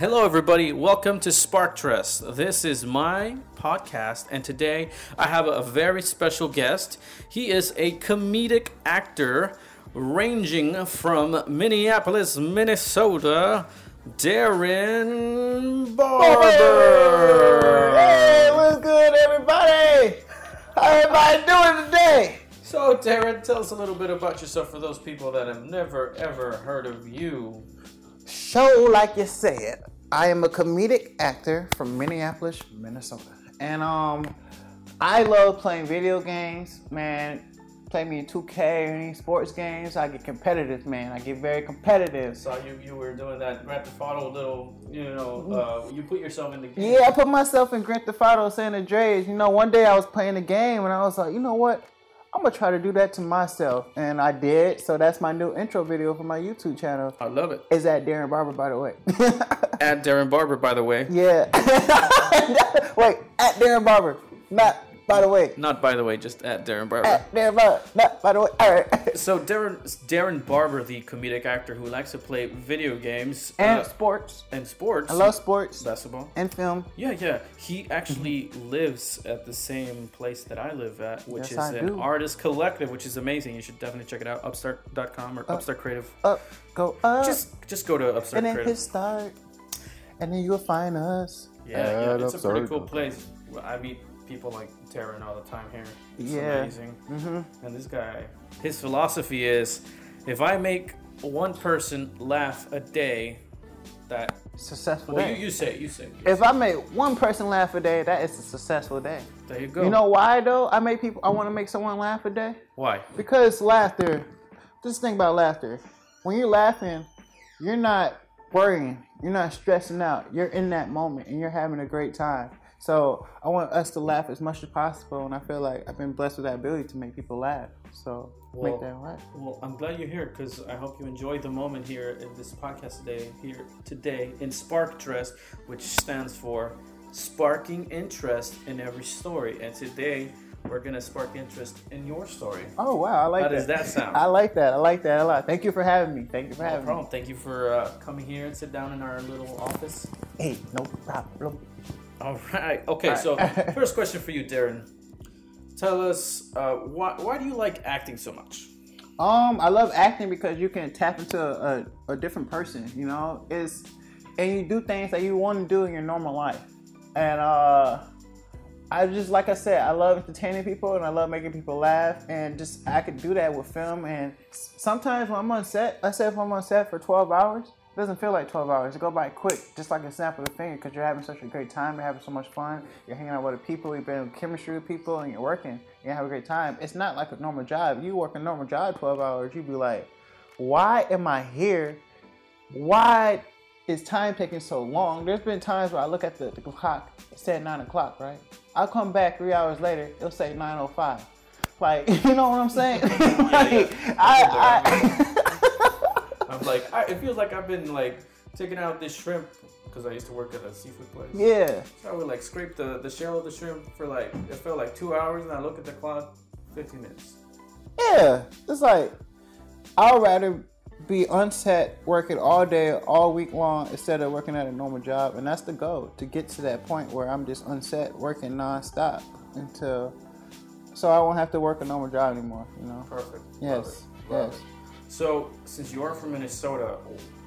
Hello, everybody. Welcome to Spark Trust. This is my podcast, and today I have a very special guest. He is a comedic actor ranging from Minneapolis, Minnesota, Darrin Barber. Hey, what's good, everybody? How everybody doing today? So, Darrin, tell us a little bit about yourself for those people that have never ever heard of you. Show like you said, I am a comedic actor from Minneapolis, Minnesota, and um, I love playing video games. Man, play me in 2K or any sports games. I get competitive, man. I get very competitive. So you you were doing that Grand Theft Auto little, you know, uh, you put yourself in the game. Yeah, I put myself in Grand Theft Auto San Andreas. You know, one day I was playing the game and I was like, you know what? I'm gonna try to do that to myself, and I did. So that's my new intro video for my YouTube channel. I love it. Is that Darrin Barber, by the way? At Darrin Barber, by the way. yeah. Wait, at Darrin Barber, not by the way. Not by the way, just at Darrin Barber. At Darrin Barber, not by the way. All right. So Darrin Darrin Barber, the comedic actor who likes to play video games And uh, sports. and sports. I love sports basketball. and film. Yeah, yeah. He actually lives at the same place that I live at, which Yes, is I an do. artist collective, which is amazing. You should definitely check it out. Upstart.com or Upstart Creative. Up, go up, Just just go to Upstart and then Creative. hit start, and then you'll find us. Yeah, yeah, it's a pretty cool place. Well, I meet people like Darrin all the time here. It's Yeah. amazing. Mm-hmm. And this guy, his philosophy is, if I make one person laugh a day, that Successful well, day. you, you say, it, you say, it. if I make one person laugh a day, that is a successful day. there you go. You know why though? I make people. I want to make someone laugh a day why? because laughter. Just think about laughter. When you're laughing, you're not worrying. You're not stressing out. You're in that moment and you're having a great time. So I want us to laugh as much as possible, and I feel like I've been blessed with that ability to make people laugh. So Well- make that laugh. Well, I'm glad you're here because I hope you enjoyed the moment here in this podcast today. Here today in Spark Trust, which stands for sparking interest in every story. And today we're gonna spark interest in your story. Oh wow, I like How that. does that sound? I like that. I like that a lot. Thank you for having me. Thank you for No having problem. Thank you for uh, coming here and sit down in our little office. Hey, no problem. All right. Okay. So first question for you, Darrin. Tell us uh, why why do you like acting so much? Um, I love acting because you can tap into a, a different person. You know, it's and you do things that you want to do in your normal life. And uh, I just like I said, I love entertaining people and I love making people laugh. And just I could do that with film. And sometimes when I'm on set, let's say if I'm on set for 12 hours, doesn't feel like 12 hours. It go by quick, just like a snap of a finger, because you're having such a great time. You're having so much fun. You're hanging out with the people. You're building chemistry with people, and you're working. You have a great time. It's not like a normal job. You work a normal job 12 hours, you'd be like, why am I here? Why is time taking so long? There's been times where I look at the, the clock, it said 9 o'clock, right? I'll come back three hours later, it'll say 9.05. Like, you know what I'm saying? like, I, I, I'm like, I, it feels like I've been like taking out this shrimp because I used to work at a seafood place. yeah. So I would like scrape the, the shell of the shrimp for like it felt like two hours, and I look at the clock, 15 minutes. Yeah, it's like I'd rather be on set working all day, all week long, instead of working at a normal job, and that's the goal to get to that point where I'm just on set working nonstop until so I won't have to work a normal job anymore. You know? Perfect. Yes. Love yes. So since you are from Minnesota,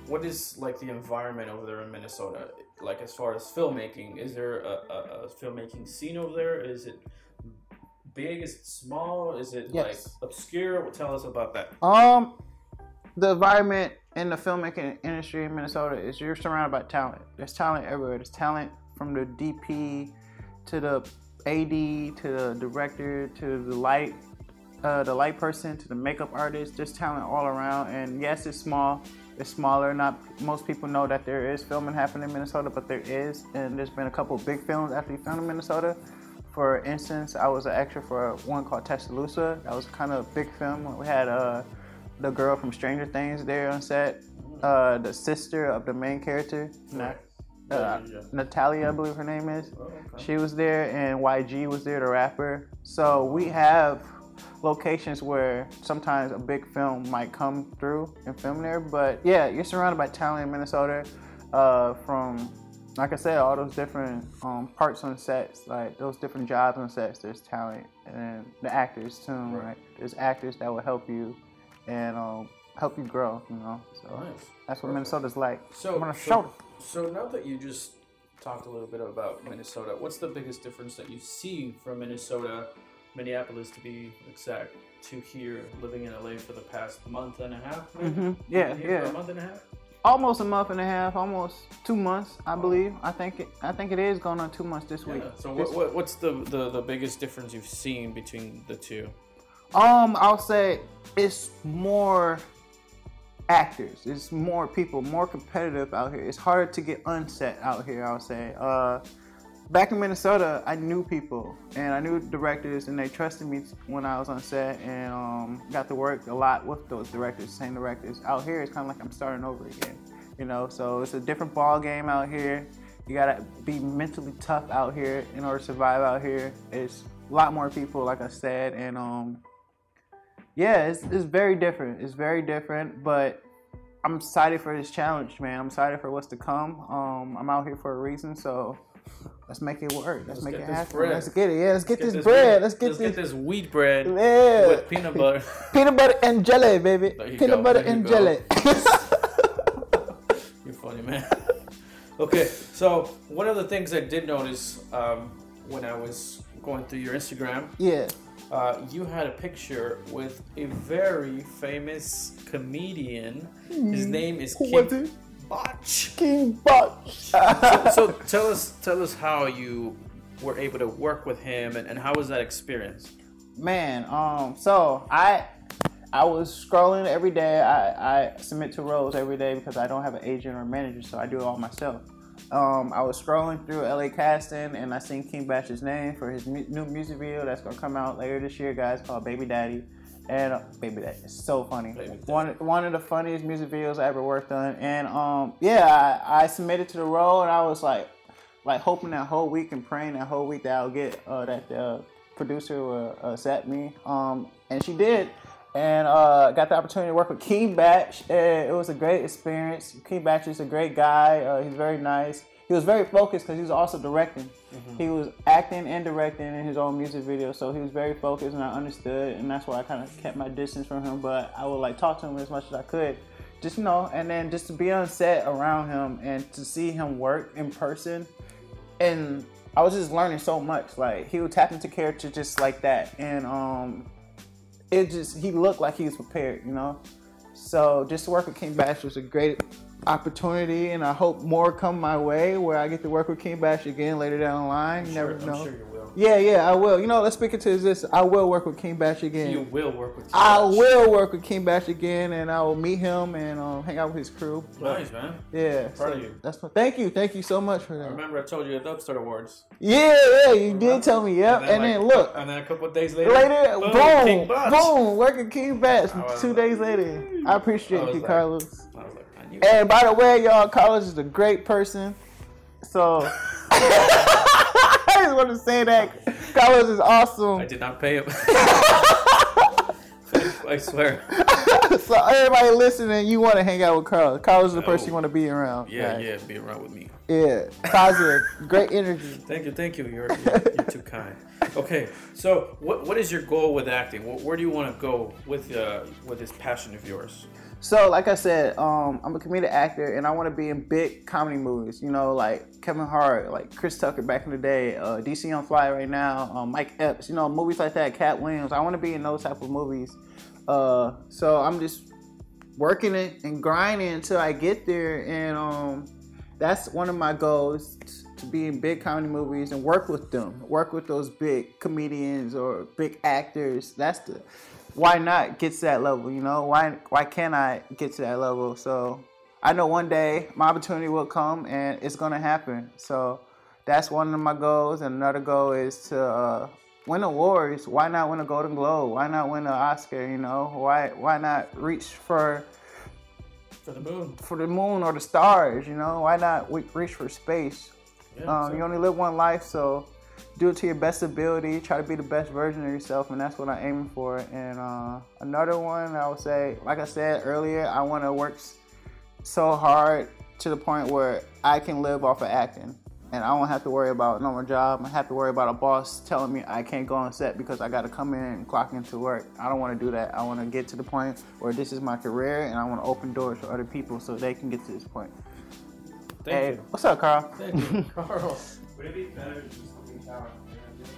what is like the environment over there in Minnesota? Like as far as filmmaking, is there a, a, a filmmaking scene over there? Is it big? Is it small? Is it Yes. like obscure? Tell us about that. Um, the environment in the filmmaking industry in Minnesota is you're surrounded by talent. There's talent everywhere. There's talent from the DP to the AD to the director to the light, uh, the light person to the makeup artist. There's talent all around. And yes, it's small. It's smaller. Not most people know that there is filming happening in Minnesota, but there is. And there's been a couple big films actually filmed in Minnesota. For instance, I was an extra for one called Tuscaloosa. That was kind of a big film. We had uh, the girl from Stranger Things there on set, uh, the sister of the main character, uh, yeah. Natalia, I believe her name is. Oh, okay. She was there, and YG was there, the rapper. So we have locations where sometimes a big film might come through and film there. But yeah, you're surrounded by talent in Minnesota. uh, from like I said, all those different um, parts on sets, like those different jobs on sets. There's talent and the actors too. Right. right? There's actors that will help you and um, help you grow. You know, so Nice. that's what Perfect. Minnesota's like. So, I'm so, so now that you just talked a little bit about Minnesota, what's the biggest difference that you see from Minnesota, Minneapolis to be exact, to here, living in LA for the past month and a half? maybe? hmm You've Yeah, for yeah. a month and a half. Almost a month and a half, almost two months, I believe. I think it. I think it is going on two months this week. So what, what, what's the, the the biggest difference you've seen between the two? Um, I'll say it's more actors. It's more people, more competitive out here. It's harder to get unset out here. I'll say. Uh, back in Minnesota, I knew people and I knew directors, and they trusted me when I was on set, and um, got to work a lot with those directors, same directors. Out here, it's kind of like I'm starting over again. You know, so it's a different ball game out here. You gotta be mentally tough out here in order to survive out here. It's a lot more people, like I said, and um, yeah, it's, it's very different. It's very different, but I'm excited for this challenge, man. I'm excited for what's to come. Um, I'm out here for a reason, so let's make it work. Let's, Let's make it this happen. bread. Let's get it. Yeah, let's get, Let's this, bread. Let's get this, this wheat bread yeah. with peanut butter. peanut butter and jelly, baby. Peanut go, butter and go. jelly. You're funny, man. okay, so one of the things I did notice um, when I was going through your Instagram, yeah. uh, you had a picture with a very famous comedian. His name is. Who Kim was it? Bach. King Bach. so, so tell us, tell us how you were able to work with him, and, and how was that experience? Man, um, so I I was scrolling every day. I, I submit to roles every day because I don't have an agent or manager, so I do it all myself. Um, I was scrolling through LA Casting and I seen King Bach's name for his mu- new music video that's gonna come out later this year, guys, called Baby Daddy. And uh, Baby that is so funny. One one of the funniest music videos I ever worked on. And um, yeah, I, I submitted to the role and I was like, like hoping that whole week and praying that whole week that I'll get uh, that the producer will uh, accept me. Um, and she did. And uh, got the opportunity to work with King Bach. And it was a great experience. King Bach is a great guy. Uh, he's very nice. He was very focused because he was also directing. He was acting and directing in his own music video, so he was very focused, and I understood, and that's why I kind of kept my distance from him. But I would like talk to him as much as I could, just you know, and then just to be on set around him and to see him work in person, and I was just learning so much. Like he would tap into character just like that, and um, it just he looked like he was prepared, you know. So just to work with King Bach was a great opportunity, and I hope more come my way where I get to work with King Bach again later down the line. You never Sure, know. I'm sure you will. Yeah, yeah, I will. You know, let's speak into this. I will work with King Bach again. You will work with. I Josh. will work with King Bach again, and I will meet him and um, hang out with his crew. Nice, man. Yeah, Proud so of you. That's what. Thank you, thank you so much for that. Remember, I told you at the Upstart Awards. Yeah, yeah, you did tell me. Yep, and then, like, look, and then a couple of days later, later, boom, boom, King boom, working King Bach. Two like, days later, I appreciate I you, like- Carlos. I was like, I knew. And by the way, y'all, Carlos is a great person. So I just want to say that Carlos is awesome. I did not pay him. I swear. so everybody listening, you want to hang out with Carlos. Carlos is the person Oh. you want to be around. Yeah, guys. yeah, be around with me. yeah. Positive, great energy. Thank you, thank you. You're, you're, you're too kind. Okay, so what what is your goal with acting? Wh- Where do you want to go with uh, with this passion of yours? So, like I said, um, I'm a comedic actor, and I want to be in big comedy movies. You know, like Kevin Hart, like Chris Tucker back in the day, uh, DC Young Fly right now, um, Mike Epps. You know, movies like that. Katt Williams. I want to be in those type of movies. Uh, so I'm just working it and grinding until I get there, and um, that's one of my goals to be in big comedy movies and work with them, work with those big comedians or big actors. That's the why not get to that level, you know? Why why can't I get to that level? So I know one day my opportunity will come and it's gonna happen. So that's one of my goals. And another goal is to uh, win awards. Why not win a Golden Globe? Why not win an Oscar? You know? Why why not reach for For the moon. for the moon or the stars? You know? Why not reach for space? Yeah, Um, so- you only live one life, so do it to your best ability. Try to be the best version of yourself, and that's what I'm aiming for. And uh, another one, I would say, like I said earlier, I want to work so hard to the point where I can live off of acting. And I don't have to worry about no more job. I have to worry about a boss telling me I can't go on set because I got to come in and clock into work. I don't want to do that. I want to get to the point where this is my career and I want to open doors for other people so they can get to this point. Thank hey, you. what's up, Carl? Thank you, Carl. Would it be better to just take shower? This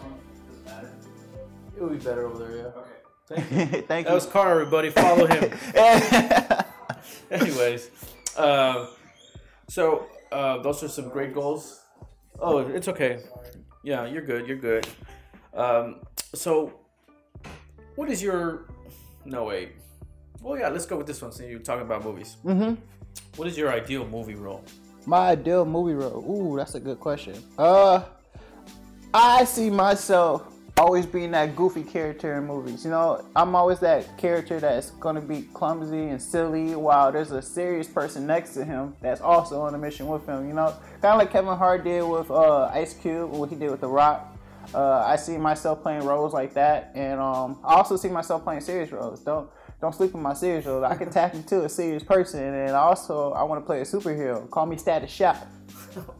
one is better. It would be better over there, yeah. Okay. Thank you. Thank That you. was Carl, everybody. Follow him. Anyways, um, so uh, those are some great goals. Oh, it's okay. Yeah, you're good. You're good. Um, so, what is your? No wait. Well, yeah. Let's go with this one. Since you're talking about movies, mm-hmm. what is your ideal movie role? My ideal movie role. Ooh, that's a good question. Uh, I see myself always being that goofy character in movies. You know, I'm always that character that's gonna be clumsy and silly while there's a serious person next to him that's also on a mission with him. You know, kind of like Kevin Hart did with uh, Ice Cube, what he did with The Rock. Uh, I see myself playing roles like that, and um, I also see myself playing serious roles. Don't don't sleep on my serious roles. I can tap into a serious person, and also I want to play a superhero. Call me Static Shock.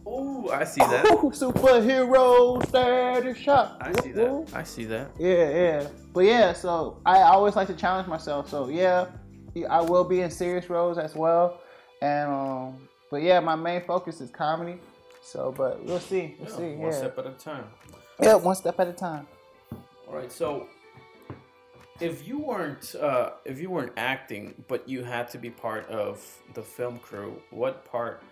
Oh, I see that. Ooh, superhero Static Shock. I see that. I see that. Yeah, yeah. But yeah, so I always like to challenge myself. So yeah, I will be in serious roles as well. And um, but yeah, my main focus is comedy. So, but we'll see. We'll Yeah, see. one Yeah. step at a time. yeah, one step at a time. All right, so if you weren't uh, if you weren't acting, but you had to be part of the film crew, what part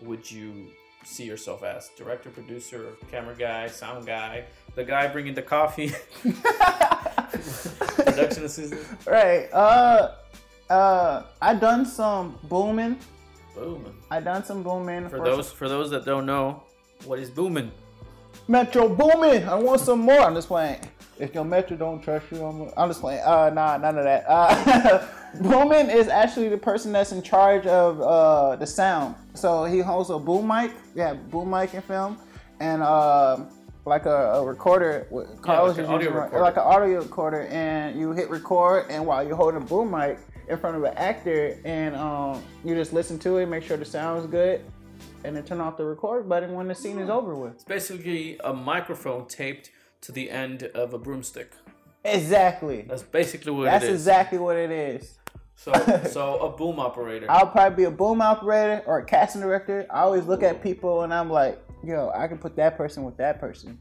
would you see yourself as? Director, producer, camera guy, sound guy, the guy bringing the coffee, production assistant. Right. Uh, uh, I done some booming. Booming. I done some booming. For those for those that don't know, what is booming? Metro Boomin. I want some more. I'm just playing. If your Metro don't trust you, I'm, I'm just playing. Uh, nah, none of that. Uh, booming is actually the person that's in charge of uh, the sound. So he holds a boom mic. Yeah, boom mic in film, and uh, like a, a recorder. with- Carlos like is an audio recorder. like an audio recorder, and you hit record, and while you're holding a boom mic in front of an actor, and um, you just listen to it, make sure the sound is good, and then turn off the record button when the scene is over with. It's basically a microphone taped to the end of a broomstick. Exactly. That's basically what it is. That's it is. exactly what it is. So so a boom operator. I'll probably be a boom operator or a casting director. I always look at people and I'm like, yo, I can put that person with that person,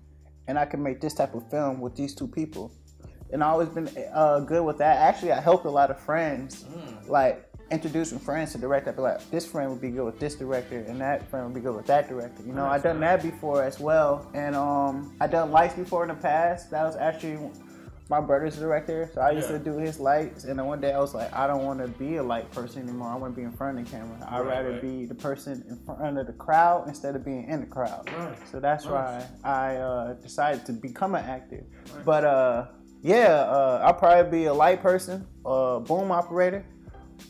and I can make this type of film with these two people. And I always been uh, good with that. Actually, I helped a lot of friends, like introducing friends to direct. I'd be like, this friend would be good with this director, and that friend would be good with that director. You know, I've done that before as well, and um, I done lights before in the past. That was actually my brother's director, so I used Yeah. to do his lights. And then one day I was like, I don't want to be a light person anymore. I want to be in front of the camera. I'd Right, rather right. be the person in front of the crowd instead of being in the crowd. Right. So that's Nice. why I uh, decided to become an actor. But uh, yeah, uh, I'll probably be a light person, a boom operator,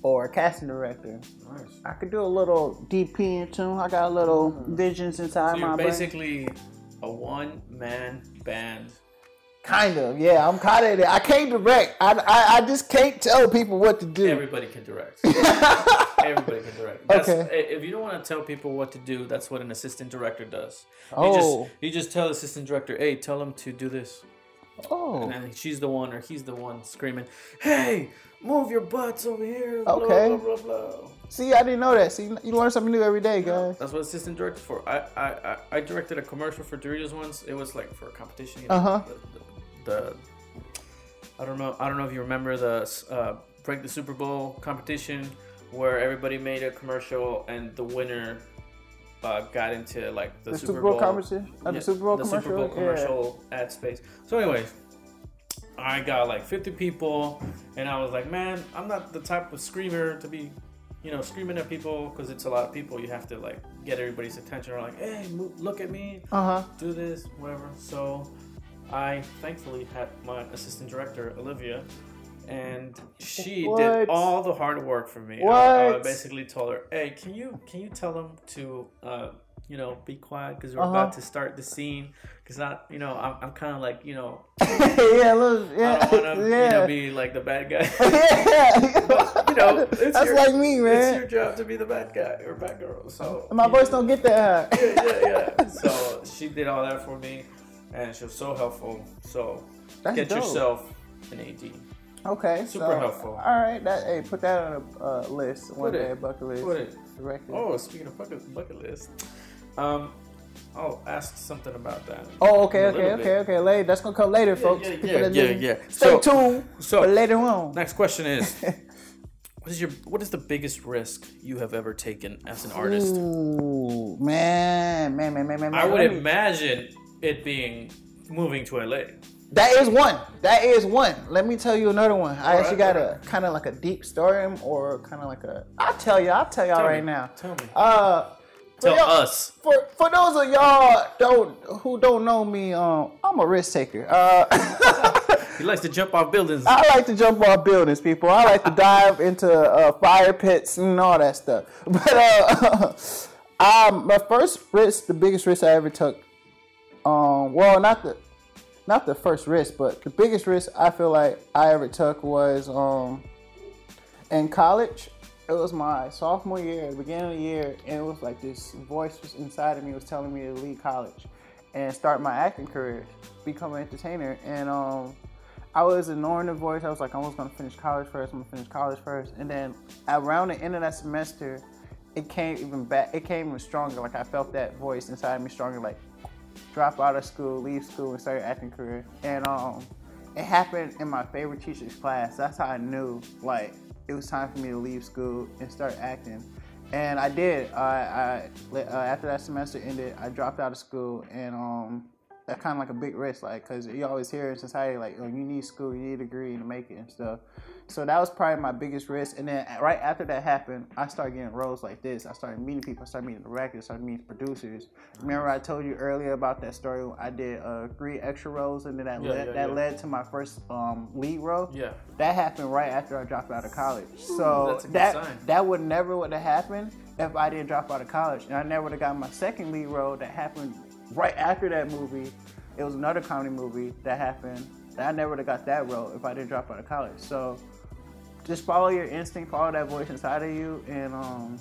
or a casting director. Nice. I could do a little DP too. I got a little visions inside So you're my brain. basically a one man band. Kind of, yeah. I'm kind of. I can't direct. I, I, I just can't tell people what to do. Everybody can direct. Everybody can direct. That's, Okay. If you don't want to tell people what to do, that's what an assistant director does. You Oh. just you just tell the assistant director, hey, tell them to do this. Oh, And then she's the one or he's the one screaming, hey, move your butts over here. Blah, Okay. Blah, blah, blah. see, I didn't know that. See, you learn something new every day, guys. That's what assistant director for. I, I, I, directed a commercial for Doritos once. It was like for a competition. You know, Uh-huh. The, the, the I don't know. I don't know if you remember the uh, break the Super Bowl competition where everybody made a commercial and the winner uh, got into like the, The Super, Super Bowl Bowl competition? Uh, the Yeah, Super Bowl the commercial? Super Bowl Yeah. commercial ad space. So, anyways, I got like 50 people, and I was like, man, I'm not the type of screamer to be, you know, screaming at people because it's a lot of people. You have to like get everybody's attention. Or like, hey, look at me, Uh huh. do this, whatever. So, I thankfully had my assistant director Olivia. And she What? did all the hard work for me. I, I basically told her, "Hey, can you can you tell them to uh, you know, be quiet because we're Uh-huh. about to start the scene. Because not, you know, I'm, I'm kind of like, you know, yeah, look, yeah, I don't want to, yeah. you know, be like the bad guy. yeah. But, you know, it's that's your- like me, man It's your job to be the bad guy or bad girl. So My voice don't get that yeah, yeah, yeah. So she did all that for me, and she was so helpful. So That's get dope. yourself an AD. Okay, Super so, helpful. All right, that hey, put that on a uh, list one it. day, bucket list. Put it. Directly. Oh, speaking of bucket, bucket list, um, I'll ask something about that. Oh, okay, okay, okay, okay. Later, that's gonna come later, folks. yeah, yeah, yeah, yeah. Stay So- tuned so- for later on. Next question is, what is your what is the biggest risk you have ever taken as an artist? Ooh, man, man, man, man, man. I would imagine it being moving to LA. That is one. That is one. Let me tell you another one. I actually right, got a kind of like a deep story, or kind of like a. I'll tell you. I'll tell y'all Tell right me. now. Tell me. Uh, for Tell us. For for those of y'all don't who don't know me, um, I'm a risk taker. Uh, He likes to jump off buildings. I like to jump off buildings, people. I like to dive into uh, fire pits and all that stuff. But uh, um, my first risk, the biggest risk I ever took, um, well, not the not the first risk, but the biggest risk I feel like I ever took was um, in college. It was my sophomore year, beginning of the year, and it was like this voice was inside of me was telling me to leave college and start my acting career, become an entertainer. And um, I was ignoring the voice. I was like, I was gonna finish college first. I'm gonna finish college first. And then around the end of that semester, it came even back. It came even stronger. Like I felt that voice inside me stronger. Like drop out of school, leave school, and start your acting career. And um, it happened in my favorite teacher's class. That's how I knew like it was time for me to leave school and start acting. And I did. I, I uh, after that semester ended, I dropped out of school, and um, that kind of like a big risk, like because you always hear in society like, oh, you need school, you need a degree to make it and stuff. So that was probably my biggest risk. And then right after that happened, I started getting roles like this. I started meeting people. I started meeting directors. I started meeting producers. Remember I told you earlier about that story? I did uh, three extra roles, and then that Yeah, led, yeah, that yeah. led to my first um, lead role. Yeah. That happened right after I dropped out of college. So that's good that sign. that would never would have happened if I didn't drop out of college, and I never would have got my second lead role. That happened right after that movie. It was another comedy movie that happened. And I never would have got that role if I didn't drop out of college. So just follow your instinct, follow that voice inside of you, and um,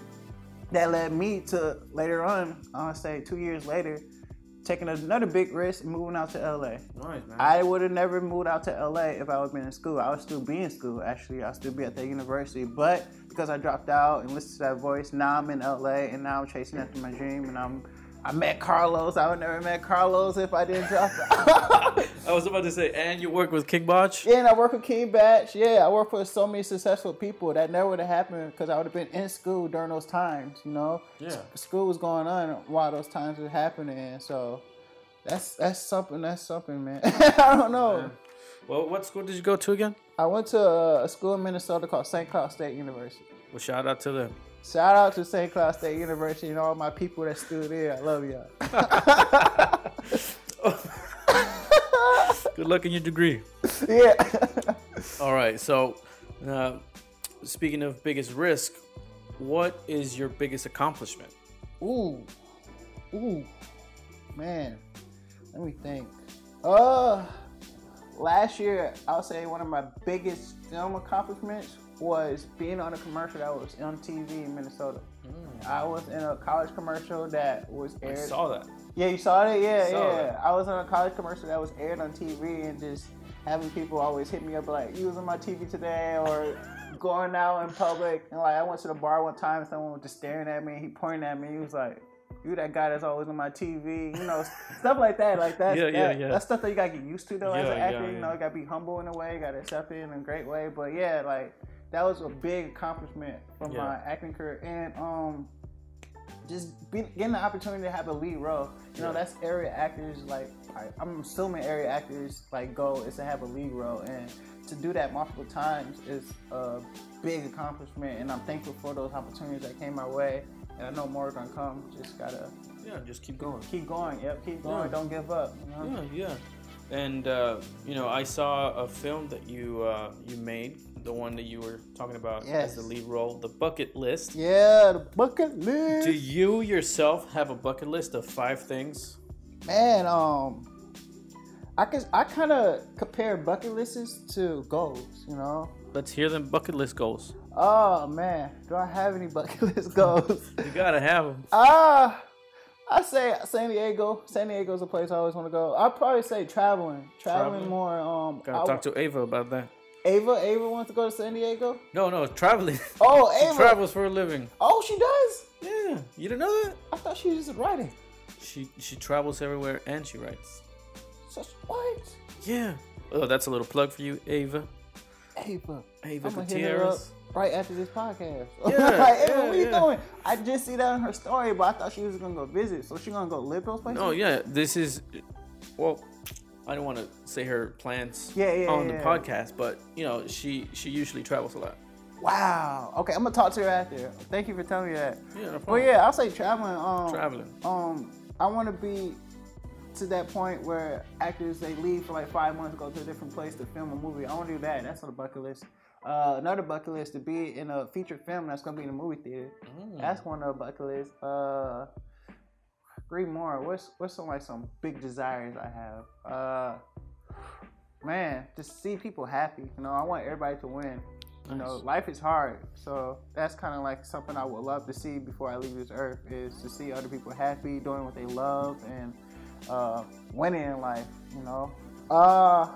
that led me to later on. I want to say two years later, taking another big risk, and moving out to LA. Nice, man. I would have never moved out to LA if I would been in school. I would still be in school, actually. I'd still be at that university. But because I dropped out and listened to that voice, now I'm in LA and now I'm chasing after my dream and I'm I met Carlos. I would never met Carlos if I didn't drop out. I was about to say, and you work with King Bach? yeah, and I work with King Bach. Yeah, I work with so many successful people. That never would have happened because I would have been in school during those times, you know? Yeah. School was going on while those times were happening. So that's that's something. That's something, man. I don't know. Yeah. Well, what school did you go to again? I went to a, a school in Minnesota called St. Cloud State University. Well, shout out to them. Shout out to St. Cloud State University and all my people that still there. I love y'all. Good luck in your degree. yeah. All right. So, uh, speaking of biggest risk, what is your biggest accomplishment? Ooh. Ooh. Man. Let me think. Uh last year I'll say one of my biggest film accomplishments was being on a commercial that was on TV in Minnesota. Mm. I was in a college commercial that was I aired. saw that. Yeah, you saw that. Yeah, Saw yeah. that. I was on a college commercial that was aired on TV and just having people always hit me up like, you was on my TV today or going out in public. And like, I went to the bar one time and someone was just staring at me and he pointed at me. He was like, you that guy that's always on my TV, you know, stuff like that. Like that, Yeah, yeah, that- yeah. that's stuff that you gotta get used to though as Yeah, an yeah, actor. You know, you gotta be humble in a way, you gotta accept it in a great way. But yeah, like that was a big accomplishment from Yeah. my acting career. And um just be, getting the opportunity to have a lead role. You know, Yeah. that's area actors like I, I'm assuming area actors like goal is to have a lead role, and to do that multiple times is a big accomplishment. And I'm thankful for those opportunities that came my way, and I know more are gonna come. Just gotta Yeah, just keep going. keep going. Yep, keep going. Yeah. Don't give up. You know? Yeah, yeah. And uh, you know, I saw a film that you uh, you made, the one that you were talking about as the lead role, the bucket list. Yeah, the bucket list. Do you yourself have a bucket list of five things? Man, um, I can I kind of compare bucket lists to goals. You know. Let's hear them bucket list goals. Oh man, do I have any bucket list goals? You gotta have them. Ah, I say San Diego. San Diego's a place I always want to go. I'd probably say traveling, traveling, Traveling? more. Um, Gotta I- talk to Ava about that. Ava. Ava wants to go to San Diego. No, no, traveling. Oh, she Ava. travels for a living. Oh, she does. Yeah, you didn't know that? I thought she was just writing. She she travels everywhere and she writes. So what? Yeah. Oh, that's a little plug for you, Ava. Ava. Ava I'm gonna hit her up Gutierrez. right after this podcast. Yeah, like, Ava, yeah, what are you yeah. doing? I just see that in her story, but I thought she was gonna go visit. So she gonna go live those places? No, yeah, this is. Well, I don't want to say her plans Yeah, yeah, on yeah. the podcast, but you know, she she usually travels a lot. Wow. Okay, I'm gonna talk to her after. Thank you for telling me that. Yeah, no Well, yeah, I'll say traveling. Um, Traveling. Um, I want to be to that point where actors they leave for like five months, go to a different place to film a movie. I want to do that. That's on the bucket list. Uh, another bucket list to be in a feature film that's gonna be in a movie theater. That's one of the bucket list. Uh, three more. What's what's some like some big desires I have? Uh, man, just see people happy. You know, I want everybody to win. You know, Nice. life is hard, so that's kind of like something I would love to see before I leave this earth is to see other people happy, doing what they love, and uh, winning in life. You know, uh,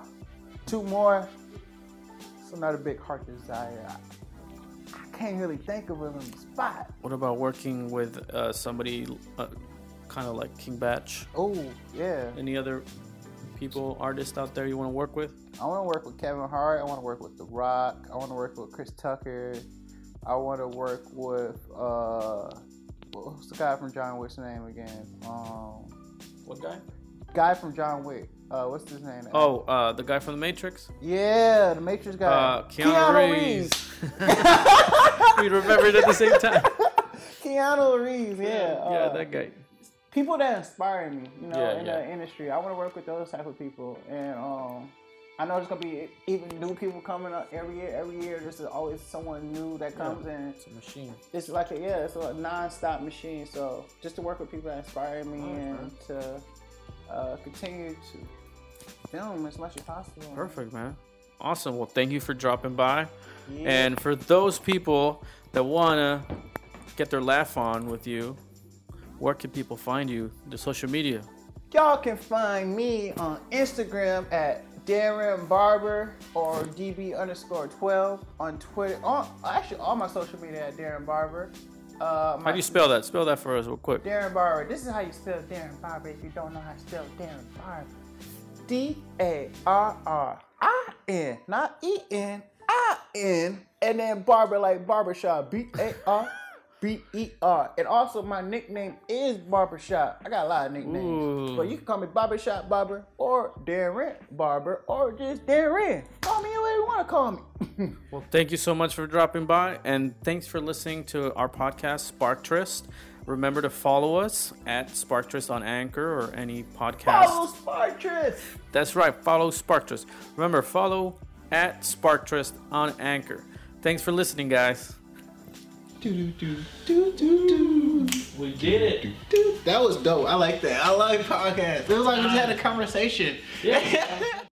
two more. It's another big heart desire. I, I can't really think of it on the spot. What about working with uh, somebody uh, kind of like King Bach? Oh yeah, Any other people, artists out there you want to work with? I want to work with Kevin Hart. I want to work with The Rock. I want to work with Chris Tucker. I want to work with uh, what's the guy from John Wick's name again? Um, What guy? guy from John Wick. Uh, what's his name? Oh, uh, the guy from The Matrix. yeah, the Matrix guy. Uh, Keanu, Reeves. we remembered at the same time. Keanu Reeves. Yeah. yeah, uh, that guy. People that inspire me, you know, Yeah, in yeah. the industry. I want to work with those type of people, and um, I know there's gonna be even new people coming up every year. Every year, there's always someone new that comes in. It's a machine. It's like a yeah, it's a non-stop machine. So just to work with people that inspire me and to uh, continue to film as much as possible. Perfect, man. Awesome. Well, thank you for dropping by. Yeah. And for those people that wanna get their laugh on with you, where can people find you? The social media. Y'all can find me on Instagram at Darrin Barber or DB underscore 12 on Twitter. On, actually, all my social media at Darrin Barber. Uh, How do you spell that? Spell that for us real quick. Darrin Barber. This is how you spell Darrin Barber if you don't know how to spell Darrin Barber. D A R R I N, not E N, I N, and then Barber like barbershop. B A R B E R. And also my nickname is Barbershop. I got a lot of nicknames. Ooh. But you can call me Barbershop Barber or Darrin Barber or just Darrin. Call me whatever you want to call me. Well, thank you so much for dropping by, and thanks for listening to our podcast, Spark Sparktrist. Remember to follow us at Sparktrist on Anchor or any podcast. Follow Spartress. That's right, follow Sparktrist. Remember, follow at Sparktrist on Anchor. Thanks for listening, guys. We did it. That was dope. I like that. I like podcasts. It was like we just had a conversation. Yeah.